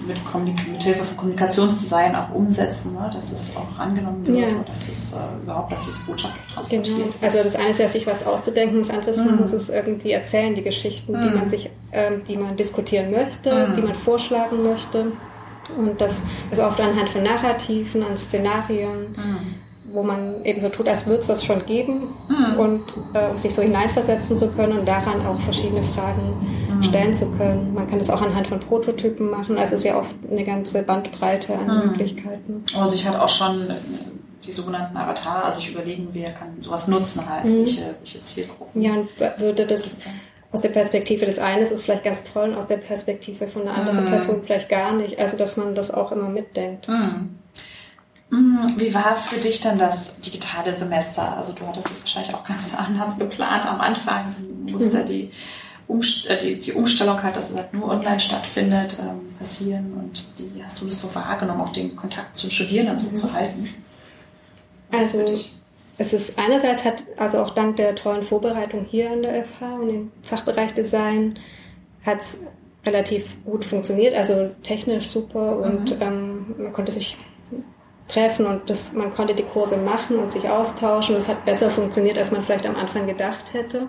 Speaker 1: mit, mit Hilfe von Kommunikationsdesign auch umsetzen, ne? dass es auch angenommen wird ja. dass es äh, überhaupt, dass diese Botschaft transportiert
Speaker 4: genau. Also das eine ist ja, sich was auszudenken, das andere ist, man mhm. muss es irgendwie erzählen, die Geschichten, mhm. die man sich, ähm, die man diskutieren möchte, mhm. die man vorschlagen möchte. Und das ist oft anhand von Narrativen, an Szenarien, mhm. Wo man eben so tut, als würde es das schon geben mhm. und äh, um sich so hineinversetzen zu können und daran auch verschiedene Fragen mhm. stellen zu können. Man kann es auch anhand von Prototypen machen. Also es ist ja oft eine ganze Bandbreite an mhm. Möglichkeiten.
Speaker 1: Also ich hatte auch schon die sogenannten Avatare, also ich überlegen, wer kann sowas nutzen halt, mhm. welche, welche Zielgruppen.
Speaker 4: Ja, und würde das aus der Perspektive des einen ist es vielleicht ganz toll und aus der Perspektive von einer anderen mm. Person vielleicht gar nicht. Also, dass man das auch immer mitdenkt. Mm.
Speaker 1: Wie war für dich dann das digitale Semester? Also, du hattest es wahrscheinlich auch ganz anders geplant am Anfang. Musste mhm. die, Umst äh, die, die, Umstellung halt, dass es halt nur online stattfindet, ähm, passieren. Und wie hast du das so wahrgenommen, auch den Kontakt zu den Studierenden so mhm. zu halten?
Speaker 4: Also, es ist einerseits hat, also auch dank der tollen Vorbereitung hier an der FH und im Fachbereich Design, hat es relativ gut funktioniert, also technisch super und mhm. ähm, man konnte sich treffen und das, man konnte die Kurse machen und sich austauschen. Es hat besser funktioniert, als man vielleicht am Anfang gedacht hätte.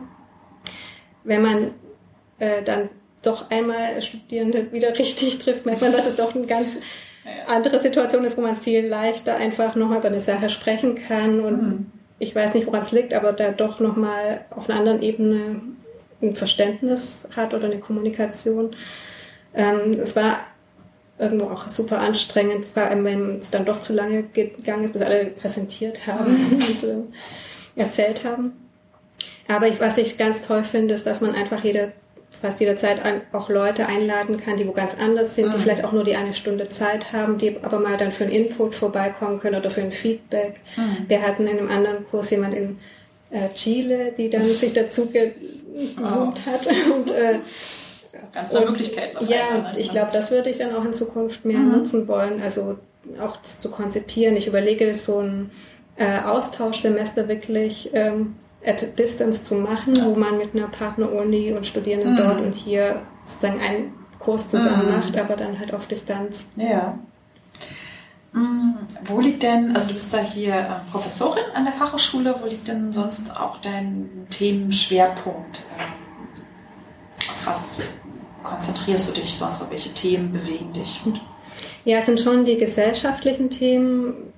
Speaker 4: Wenn man äh, dann doch einmal Studierende wieder richtig trifft, merkt man, dass es doch eine ganz andere Situation ist, wo man viel leichter einfach noch über eine Sache sprechen kann und mhm ich weiß nicht, woran es liegt, aber da doch nochmal auf einer anderen Ebene ein Verständnis hat oder eine Kommunikation. Ähm, es war irgendwo auch super anstrengend, vor allem wenn es dann doch zu lange gegangen ist, bis alle präsentiert haben mhm. und äh, erzählt haben. Aber ich, was ich ganz toll finde, ist, dass man einfach jede fast jederzeit auch Leute einladen kann, die wo ganz anders sind, mhm. die vielleicht auch nur die eine Stunde Zeit haben, die aber mal dann für einen Input vorbeikommen können oder für ein Feedback. Mhm. Wir hatten in einem anderen Kurs jemand in äh, Chile, die dann sich dazu gezoomt oh. hat und äh,
Speaker 1: ganz neue Möglichkeiten.
Speaker 4: Ja, und ich glaube, das würde ich dann auch in Zukunft mehr mhm. nutzen wollen, also auch zu konzipieren. Ich überlege, so ein äh, Austauschsemester wirklich ähm, at distance zu machen, ja. wo man mit einer Partneruni und Studierenden mhm. dort und hier sozusagen einen Kurs zusammen mhm. macht, aber dann halt auf Distanz.
Speaker 1: Ja. Mhm. Wo liegt denn, also du bist da hier äh, Professorin an der Fachhochschule, wo liegt denn sonst auch dein Themenschwerpunkt? Was konzentrierst du dich sonst, auf welche Themen bewegen dich?
Speaker 4: Ja, es sind schon die gesellschaftlichen Themen,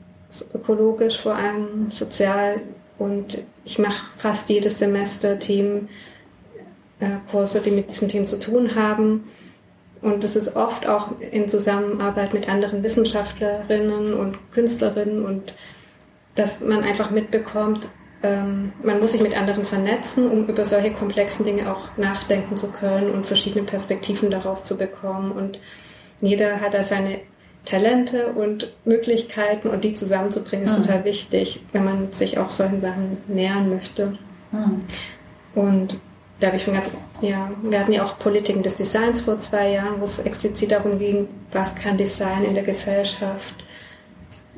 Speaker 4: ökologisch vor allem, sozial, und ich mache fast jedes Semester Themenkurse, äh, die mit diesen Themen zu tun haben. Und das ist oft auch in Zusammenarbeit mit anderen Wissenschaftlerinnen und Künstlerinnen und dass man einfach mitbekommt, ähm, man muss sich mit anderen vernetzen, um über solche komplexen Dinge auch nachdenken zu können und verschiedene Perspektiven darauf zu bekommen. Und jeder hat da seine Talente und Möglichkeiten und die zusammenzubringen, ist mhm. total wichtig, wenn man sich auch solchen Sachen nähern möchte. Mhm. Und da habe ich schon ganz, ja, wir hatten ja auch Politiken des Designs vor zwei Jahren, wo es explizit darum ging, was kann Design in der Gesellschaft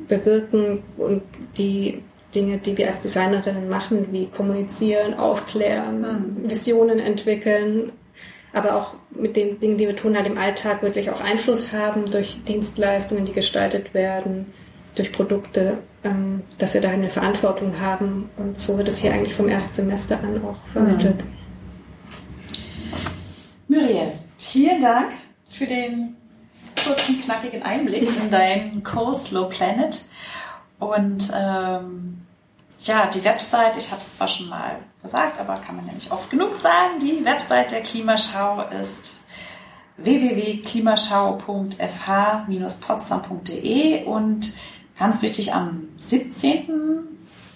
Speaker 4: bewirken und die Dinge, die wir als Designerinnen machen, wie kommunizieren, aufklären, mhm. Visionen entwickeln, aber auch mit den Dingen, die wir tun, halt im Alltag wirklich auch Einfluss haben durch Dienstleistungen, die gestaltet werden, durch Produkte, ähm, dass wir da eine Verantwortung haben. Und so wird es hier eigentlich vom ersten Semester an auch vermittelt.
Speaker 1: Mhm. Muriel, vielen Dank für den kurzen, knackigen Einblick in deinen Kurs Low Planet. Und ähm, ja, die Website, ich habe es zwar schon mal gesagt, aber kann man ja nicht oft genug sagen. Die Website der Klimaschau ist www.klimaschau.fh-potsdam.de und ganz wichtig am 17.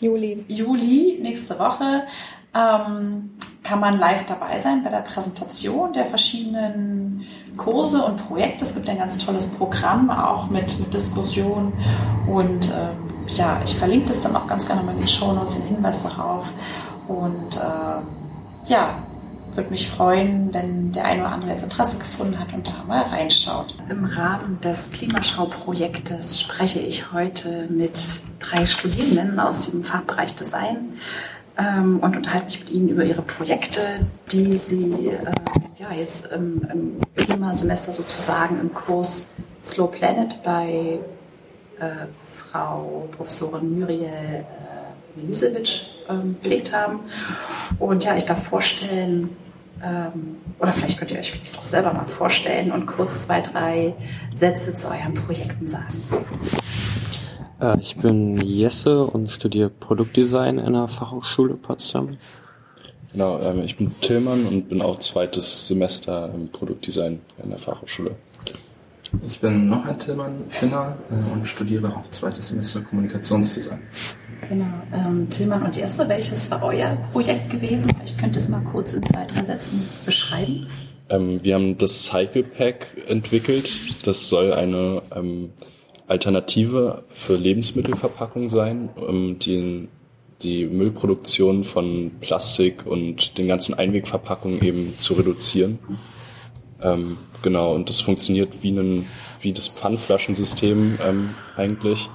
Speaker 1: Juli, Juli nächste Woche ähm, kann man live dabei sein bei der Präsentation der verschiedenen Kurse und Projekte. Es gibt ein ganz tolles Programm auch mit, mit Diskussion und ähm, ja, ich verlinke das dann auch ganz gerne mal in den Show Notes, den Hinweis darauf. Und ähm, ja, würde mich freuen, wenn der eine oder andere jetzt Interesse gefunden hat und da mal reinschaut. Im Rahmen des Klimaschau-Projektes spreche ich heute mit drei Studierenden aus dem Fachbereich Design ähm, und unterhalte mich mit ihnen über ihre Projekte, die sie äh, ja, jetzt im, im Klimasemester sozusagen im Kurs Slow Planet bei äh, Frau Professorin Muriel äh, Milisewitsch ähm, belegt haben. Und ja, ich darf vorstellen, ähm, oder vielleicht könnt ihr euch vielleicht auch selber mal vorstellen und kurz zwei, drei Sätze zu euren Projekten sagen.
Speaker 5: Äh, ich bin Jesse und studiere Produktdesign in der Fachhochschule Potsdam.
Speaker 6: Genau, ähm, ich bin Tillmann und bin auch zweites Semester im Produktdesign in der Fachhochschule.
Speaker 7: Ich bin noch ein Tillmann Finner äh, und studiere auch zweites Semester Kommunikationsdesign.
Speaker 1: Genau. Ähm, Tillmann und Jesse, welches war euer Projekt gewesen? Vielleicht könnt ihr es mal kurz in zwei, drei Sätzen beschreiben.
Speaker 6: Ähm, wir haben das Cycle Pack entwickelt. Das soll eine ähm, Alternative für Lebensmittelverpackung sein, um die, die Müllproduktion von Plastik und den ganzen Einwegverpackungen eben zu reduzieren. Ähm, genau, und das funktioniert wie, ein, wie das Pfandflaschensystem ähm, eigentlich.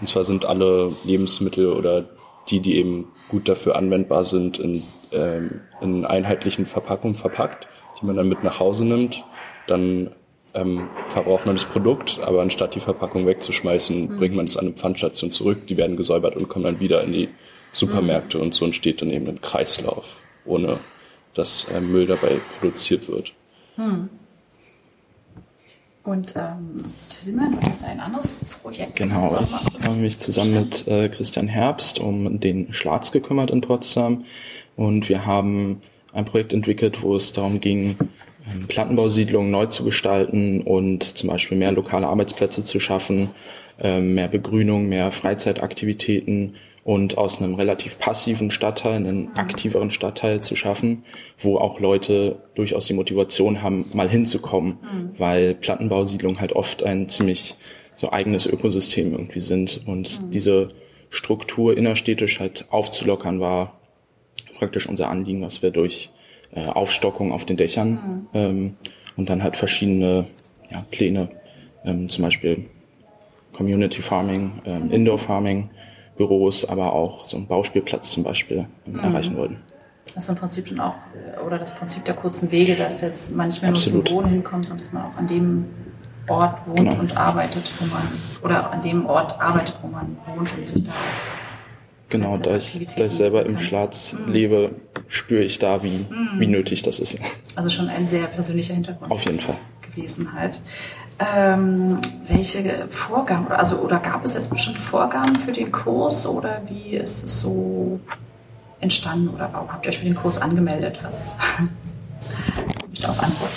Speaker 6: Und zwar sind alle Lebensmittel oder die, die eben gut dafür anwendbar sind, in, ähm, in einheitlichen Verpackungen verpackt, die man dann mit nach Hause nimmt. Dann ähm, verbraucht man das Produkt, aber anstatt die Verpackung wegzuschmeißen, mhm. bringt man es an eine Pfandstation zurück. Die werden gesäubert und kommen dann wieder in die Supermärkte mhm. und so entsteht dann eben ein Kreislauf, ohne dass äh, Müll dabei produziert wird. Mhm.
Speaker 1: Und ähm, Tillmann, du hast ein anderes Projekt.
Speaker 5: Genau, ich habe mich zusammen mit äh, Christian Herbst um den Schlatz gekümmert in Potsdam. Und wir haben ein Projekt entwickelt, wo es darum ging, ähm, Plattenbausiedlungen neu zu gestalten und zum Beispiel mehr lokale Arbeitsplätze zu schaffen, äh, mehr Begrünung, mehr Freizeitaktivitäten und aus einem relativ passiven Stadtteil einen aktiveren Stadtteil zu schaffen, wo auch Leute durchaus die Motivation haben, mal hinzukommen, mhm. weil Plattenbausiedlungen halt oft ein ziemlich so eigenes Ökosystem irgendwie sind und mhm. diese Struktur innerstädtisch halt aufzulockern war praktisch unser Anliegen, was wir durch äh, Aufstockung auf den Dächern mhm. ähm, und dann halt verschiedene ja, Pläne, ähm, zum Beispiel Community Farming, ähm, Indoor Farming, Büros, aber auch so einen Bauspielplatz zum Beispiel mhm. erreichen wollten.
Speaker 1: Das ist im Prinzip schon auch, oder das Prinzip der kurzen Wege, dass jetzt manchmal nur zum Wohnen hinkommt, sondern dass man auch an dem Ort wohnt genau. und arbeitet, wo man, oder an dem Ort arbeitet, wo man wohnt und sich da
Speaker 5: Genau, da ich, da ich selber im Schlatz mhm. lebe, spüre ich da, wie, mhm. wie nötig das ist.
Speaker 1: Also schon ein sehr persönlicher Hintergrund.
Speaker 5: Auf jeden Fall.
Speaker 1: Gewesen halt. Ähm, welche Vorgaben, also oder gab es jetzt bestimmte Vorgaben für den Kurs oder wie ist es so entstanden oder warum habt ihr euch für den Kurs angemeldet? Was ich darauf antworten?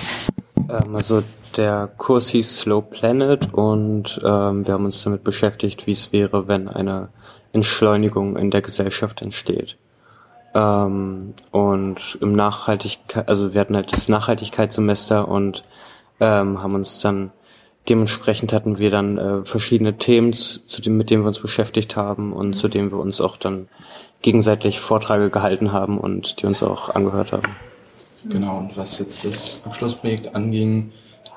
Speaker 5: Ähm, also der Kurs hieß Slow Planet und ähm, wir haben uns damit beschäftigt, wie es wäre, wenn eine Entschleunigung in der Gesellschaft entsteht. Ähm, und im Nachhaltigkeit, also wir hatten halt das Nachhaltigkeitssemester und ähm, haben uns dann dementsprechend hatten wir dann äh, verschiedene Themen, zu dem, mit denen wir uns beschäftigt haben und zu denen wir uns auch dann gegenseitig Vorträge gehalten haben und die uns auch angehört haben.
Speaker 7: Genau, und was jetzt das Abschlussprojekt anging,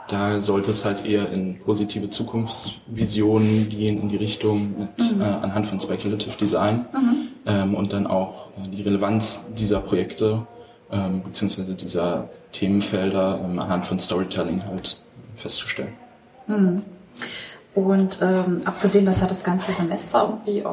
Speaker 7: da sollte es halt eher in positive Zukunftsvisionen gehen, in die Richtung mit, mhm. äh, anhand von Speculative Design mhm. ähm, und dann auch äh, die Relevanz dieser Projekte ähm, beziehungsweise dieser Themenfelder ähm, anhand von Storytelling halt festzustellen.
Speaker 1: Mhm. Und ähm, abgesehen, dass ja das ganze Semester irgendwie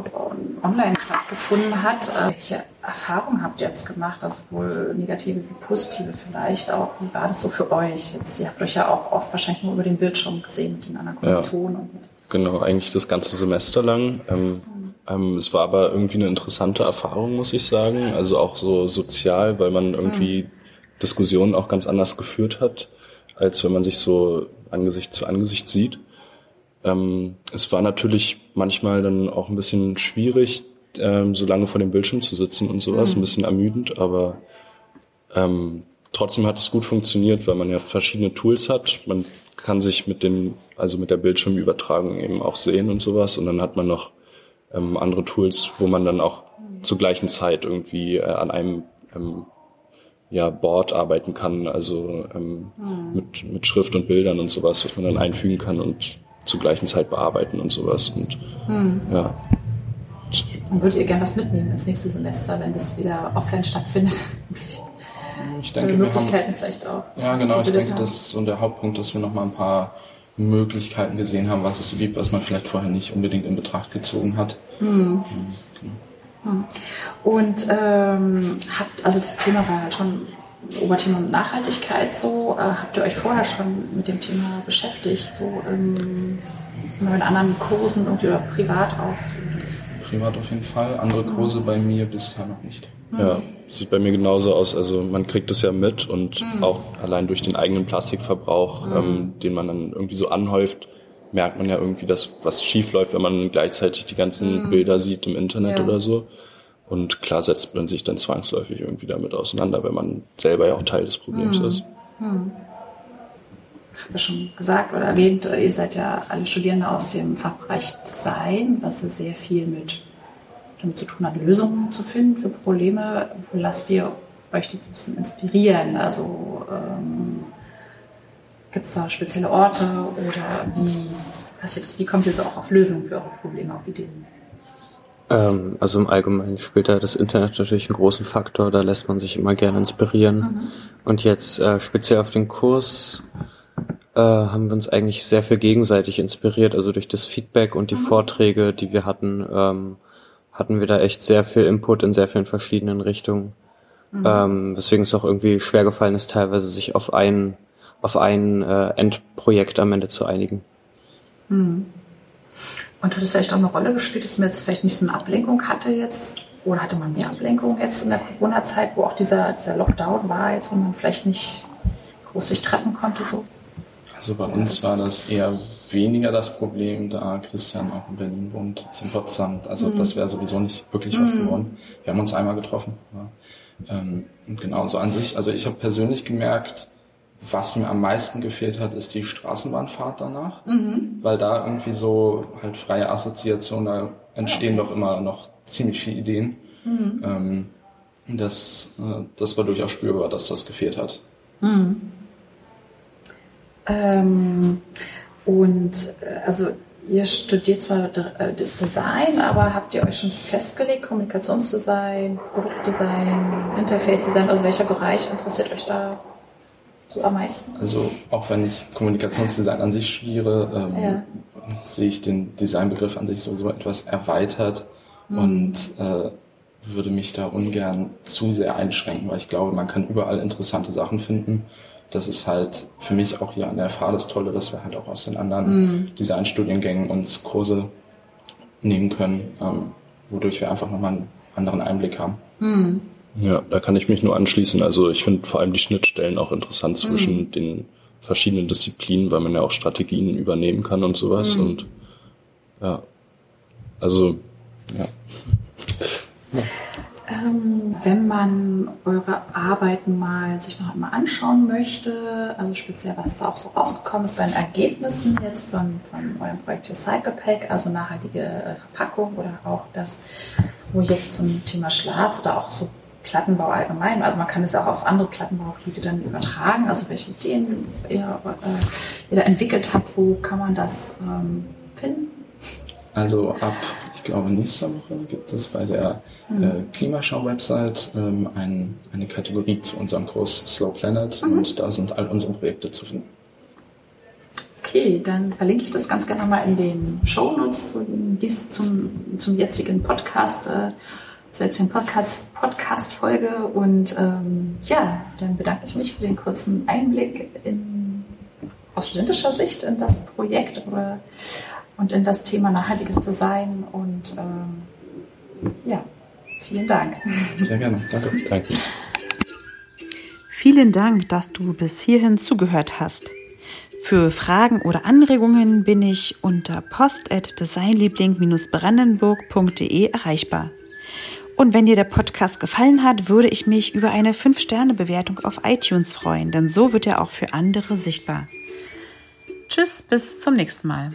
Speaker 1: online stattgefunden hat, äh, welche Erfahrungen habt ihr jetzt gemacht? Also sowohl negative wie positive vielleicht auch. Wie war das so für euch? Jetzt, ihr habt euch ja auch oft wahrscheinlich nur über den Bildschirm gesehen mit den anderen Kommilitonen. Ja,
Speaker 6: genau, eigentlich das ganze Semester lang. Ähm, ähm, es war aber irgendwie eine interessante Erfahrung, muss ich sagen. Also auch so sozial, weil man irgendwie mhm. Diskussionen auch ganz anders geführt hat, als wenn man sich so Angesicht zu Angesicht sieht. Ähm, es war natürlich manchmal dann auch ein bisschen schwierig, ähm, so lange vor dem Bildschirm zu sitzen und sowas, mhm. ein bisschen ermüdend, aber ähm, trotzdem hat es gut funktioniert, weil man ja verschiedene Tools hat. Man kann sich mit den, also mit der Bildschirmübertragung eben auch sehen und sowas und dann hat man noch ähm, andere Tools, wo man dann auch zur gleichen Zeit irgendwie äh, an einem ähm, ja, Board arbeiten kann, also ähm, mhm. mit, mit Schrift und Bildern und sowas, was man dann einfügen kann und zur gleichen Zeit bearbeiten und sowas. Und mhm. ja.
Speaker 1: Und würdet ihr gerne was mitnehmen ins nächste Semester, wenn das wieder offline stattfindet?
Speaker 7: ich denke, Möglichkeiten haben, vielleicht auch. Ja, genau. Ich denke, haben. das ist so der Hauptpunkt, dass wir noch mal ein paar Möglichkeiten gesehen haben, was es so gibt, was man vielleicht vorher nicht unbedingt in Betracht gezogen hat. Mhm.
Speaker 1: Genau. Und ähm, habt, also das Thema war halt schon Oberthema Nachhaltigkeit so. Äh, habt ihr euch vorher schon mit dem Thema beschäftigt, so in, in anderen Kursen irgendwie oder privat auch?
Speaker 7: Privat auf jeden Fall, andere Kurse bei mir bisher noch nicht.
Speaker 6: Ja, sieht bei mir genauso aus. Also man kriegt es ja mit und mhm. auch allein durch den eigenen Plastikverbrauch, mhm. ähm, den man dann irgendwie so anhäuft, merkt man ja irgendwie, dass was schief läuft, wenn man gleichzeitig die ganzen mhm. Bilder sieht im Internet ja. oder so. Und klar setzt man sich dann zwangsläufig irgendwie damit auseinander, wenn man selber ja auch Teil des Problems mhm. ist. Mhm.
Speaker 1: Ich habe ja schon gesagt oder erwähnt, ihr seid ja alle Studierende aus dem Fachbereich Design, was ja sehr viel mit damit zu tun hat, Lösungen zu finden für Probleme. Lasst ihr euch das ein bisschen inspirieren? Also ähm, gibt es da spezielle Orte oder wie passiert das? Wie kommt ihr so auch auf Lösungen für eure Probleme, auf Ideen?
Speaker 5: Ähm, also im Allgemeinen spielt da das Internet natürlich einen großen Faktor, da lässt man sich immer gerne inspirieren. Mhm. Und jetzt äh, speziell auf den Kurs äh, haben wir uns eigentlich sehr viel gegenseitig inspiriert, also durch das Feedback und die mhm. Vorträge, die wir hatten, ähm, hatten wir da echt sehr viel Input in sehr vielen verschiedenen Richtungen. Mhm. Ähm, weswegen es auch irgendwie schwer gefallen ist, teilweise sich auf ein, auf ein äh, Endprojekt am Ende zu einigen.
Speaker 1: Mhm. Und hat es vielleicht auch eine Rolle gespielt, dass man jetzt vielleicht nicht so eine Ablenkung hatte jetzt? Oder hatte man mehr Ablenkung jetzt in der Corona-Zeit, wo auch dieser, dieser Lockdown war, jetzt wo man vielleicht nicht groß sich treffen konnte? So?
Speaker 7: Also bei uns war das eher weniger das Problem, da Christian auch in Berlin wohnt, ich in Potsdam. Also mhm. das wäre sowieso nicht wirklich was mhm. geworden. Wir haben uns einmal getroffen. Ja. Ähm, und genau so an sich, also ich habe persönlich gemerkt, was mir am meisten gefehlt hat, ist die Straßenbahnfahrt danach, mhm. weil da irgendwie so halt freie Assoziationen, da entstehen okay. doch immer noch ziemlich viele Ideen. Mhm. Ähm, das, äh, das war durchaus spürbar, dass das gefehlt hat. Mhm.
Speaker 1: Ähm, und äh, also ihr studiert zwar äh, Design, aber habt ihr euch schon festgelegt, Kommunikationsdesign, Produktdesign, Interface-Design, also welcher Bereich interessiert euch da am meisten?
Speaker 7: Also auch wenn ich Kommunikationsdesign an sich studiere, ähm, ja. sehe ich den Designbegriff an sich sowieso etwas erweitert mhm. und äh, würde mich da ungern zu sehr einschränken, weil ich glaube, man kann überall interessante Sachen finden das ist halt für mich auch hier an der FH das Tolle, dass wir halt auch aus den anderen mm. Designstudiengängen uns Kurse nehmen können, ähm, wodurch wir einfach nochmal einen anderen Einblick haben. Mm.
Speaker 6: Ja, da kann ich mich nur anschließen. Also ich finde vor allem die Schnittstellen auch interessant zwischen mm. den verschiedenen Disziplinen, weil man ja auch Strategien übernehmen kann und sowas. Und ja, also ja.
Speaker 1: ja. Ähm, wenn man eure Arbeiten mal sich noch einmal anschauen möchte, also speziell was da auch so rausgekommen ist bei den Ergebnissen jetzt von, von eurem Projekt Recycle Pack, also nachhaltige äh, Verpackung oder auch das Projekt zum Thema Schlatz oder auch so Plattenbau allgemein. Also man kann es auch auf andere Plattenbaugebiete dann übertragen. Also welche Ideen ihr, äh, ihr da entwickelt habt, wo kann man das ähm, finden?
Speaker 7: Also ab glaube, nächste Woche gibt es bei der mhm. äh, Klimaschau-Website ähm, ein, eine Kategorie zu unserem Kurs Slow Planet mhm. und da sind all unsere Projekte zu finden.
Speaker 1: Okay, dann verlinke ich das ganz gerne mal in den Show Notes zum, zum, zum jetzigen Podcast, äh, zur jetzigen Podcast, Podcast-Folge. Und ähm, ja, dann bedanke ich mich für den kurzen Einblick in, aus studentischer Sicht in das Projekt oder und in das Thema nachhaltiges Design. Und ähm, ja, vielen Dank.
Speaker 7: Sehr gerne. Danke. Danke.
Speaker 1: Vielen Dank, dass du bis hierhin zugehört hast. Für Fragen oder Anregungen bin ich unter post.designliebling-brandenburg.de erreichbar. Und wenn dir der Podcast gefallen hat, würde ich mich über eine 5-Sterne-Bewertung auf iTunes freuen, denn so wird er auch für andere sichtbar. Tschüss, bis zum nächsten Mal.